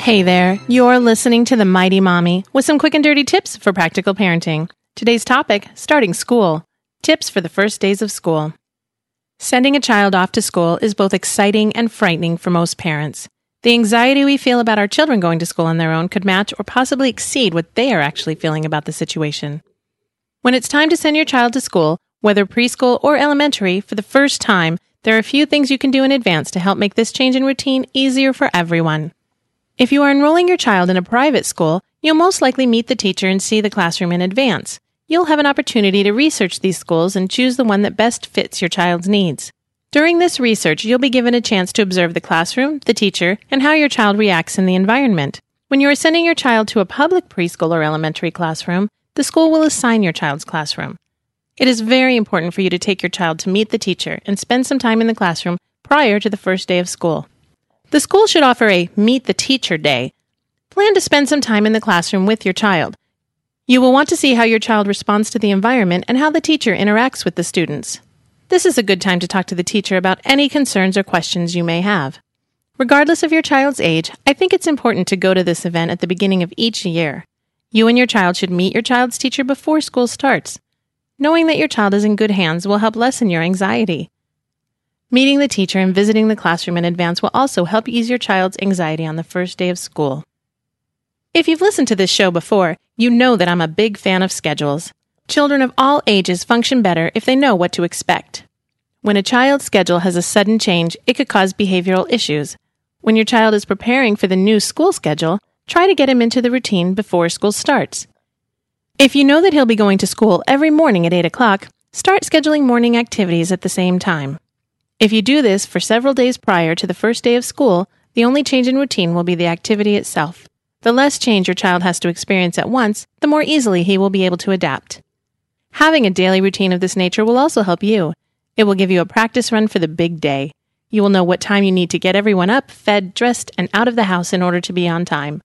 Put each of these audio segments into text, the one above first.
Hey there, you're listening to The Mighty Mommy with some quick and dirty tips for practical parenting. Today's topic starting school. Tips for the first days of school. Sending a child off to school is both exciting and frightening for most parents. The anxiety we feel about our children going to school on their own could match or possibly exceed what they are actually feeling about the situation. When it's time to send your child to school, whether preschool or elementary, for the first time, there are a few things you can do in advance to help make this change in routine easier for everyone. If you are enrolling your child in a private school, you'll most likely meet the teacher and see the classroom in advance. You'll have an opportunity to research these schools and choose the one that best fits your child's needs. During this research, you'll be given a chance to observe the classroom, the teacher, and how your child reacts in the environment. When you are sending your child to a public preschool or elementary classroom, the school will assign your child's classroom. It is very important for you to take your child to meet the teacher and spend some time in the classroom prior to the first day of school. The school should offer a Meet the Teacher Day. Plan to spend some time in the classroom with your child. You will want to see how your child responds to the environment and how the teacher interacts with the students. This is a good time to talk to the teacher about any concerns or questions you may have. Regardless of your child's age, I think it's important to go to this event at the beginning of each year. You and your child should meet your child's teacher before school starts. Knowing that your child is in good hands will help lessen your anxiety. Meeting the teacher and visiting the classroom in advance will also help ease your child's anxiety on the first day of school. If you've listened to this show before, you know that I'm a big fan of schedules. Children of all ages function better if they know what to expect. When a child's schedule has a sudden change, it could cause behavioral issues. When your child is preparing for the new school schedule, try to get him into the routine before school starts. If you know that he'll be going to school every morning at 8 o'clock, start scheduling morning activities at the same time. If you do this for several days prior to the first day of school, the only change in routine will be the activity itself. The less change your child has to experience at once, the more easily he will be able to adapt. Having a daily routine of this nature will also help you. It will give you a practice run for the big day. You will know what time you need to get everyone up, fed, dressed, and out of the house in order to be on time.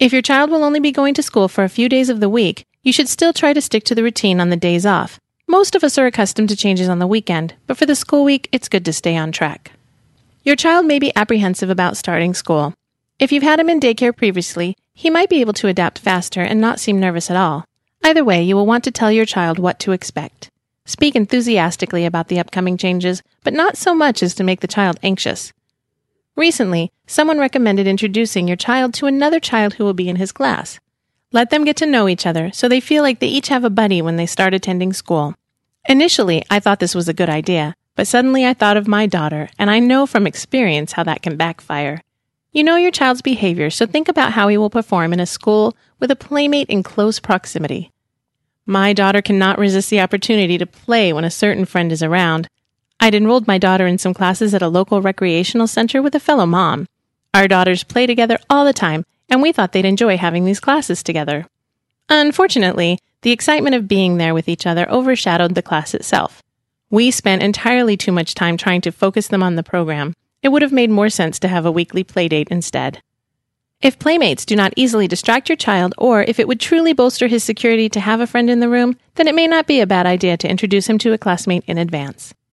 If your child will only be going to school for a few days of the week, you should still try to stick to the routine on the days off. Most of us are accustomed to changes on the weekend, but for the school week, it's good to stay on track. Your child may be apprehensive about starting school. If you've had him in daycare previously, he might be able to adapt faster and not seem nervous at all. Either way, you will want to tell your child what to expect. Speak enthusiastically about the upcoming changes, but not so much as to make the child anxious. Recently, someone recommended introducing your child to another child who will be in his class. Let them get to know each other so they feel like they each have a buddy when they start attending school. Initially, I thought this was a good idea, but suddenly I thought of my daughter, and I know from experience how that can backfire. You know your child's behavior, so think about how he will perform in a school with a playmate in close proximity. My daughter cannot resist the opportunity to play when a certain friend is around. I'd enrolled my daughter in some classes at a local recreational center with a fellow mom. Our daughters play together all the time, and we thought they'd enjoy having these classes together. Unfortunately, the excitement of being there with each other overshadowed the class itself. We spent entirely too much time trying to focus them on the program. It would have made more sense to have a weekly playdate instead. If playmates do not easily distract your child, or if it would truly bolster his security to have a friend in the room, then it may not be a bad idea to introduce him to a classmate in advance.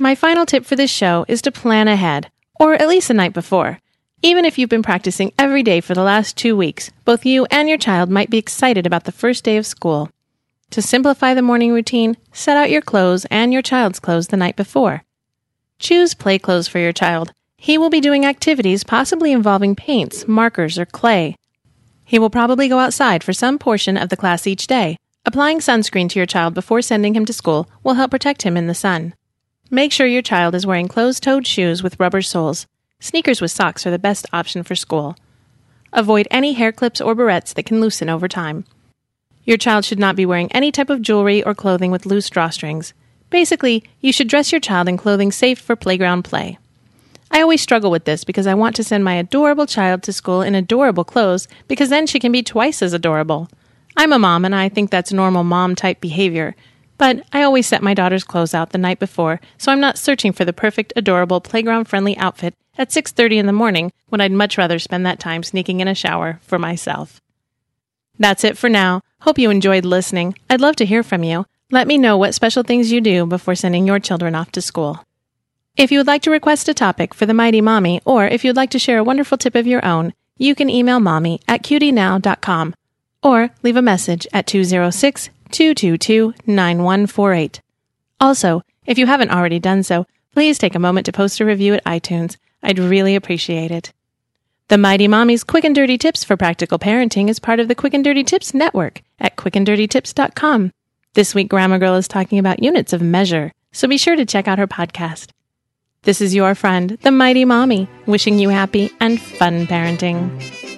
My final tip for this show is to plan ahead, or at least the night before. Even if you've been practicing every day for the last two weeks, both you and your child might be excited about the first day of school. To simplify the morning routine, set out your clothes and your child's clothes the night before. Choose play clothes for your child. He will be doing activities possibly involving paints, markers, or clay. He will probably go outside for some portion of the class each day. Applying sunscreen to your child before sending him to school will help protect him in the sun. Make sure your child is wearing closed toed shoes with rubber soles. Sneakers with socks are the best option for school. Avoid any hair clips or barrettes that can loosen over time. Your child should not be wearing any type of jewelry or clothing with loose drawstrings. Basically, you should dress your child in clothing safe for playground play. I always struggle with this because I want to send my adorable child to school in adorable clothes because then she can be twice as adorable. I'm a mom and I think that's normal mom type behavior, but I always set my daughter's clothes out the night before, so I'm not searching for the perfect adorable playground friendly outfit at 6:30 in the morning when I'd much rather spend that time sneaking in a shower for myself. That's it for now. Hope you enjoyed listening. I'd love to hear from you. Let me know what special things you do before sending your children off to school. If you would like to request a topic for the Mighty Mommy, or if you'd like to share a wonderful tip of your own, you can email mommy at qdnow.com or leave a message at 206 222 9148. Also, if you haven't already done so, please take a moment to post a review at iTunes. I'd really appreciate it. The Mighty Mommy's Quick and Dirty Tips for Practical Parenting is part of the Quick and Dirty Tips network at quickanddirtytips.com. This week, Grammar Girl is talking about units of measure, so be sure to check out her podcast. This is your friend, the Mighty Mommy, wishing you happy and fun parenting.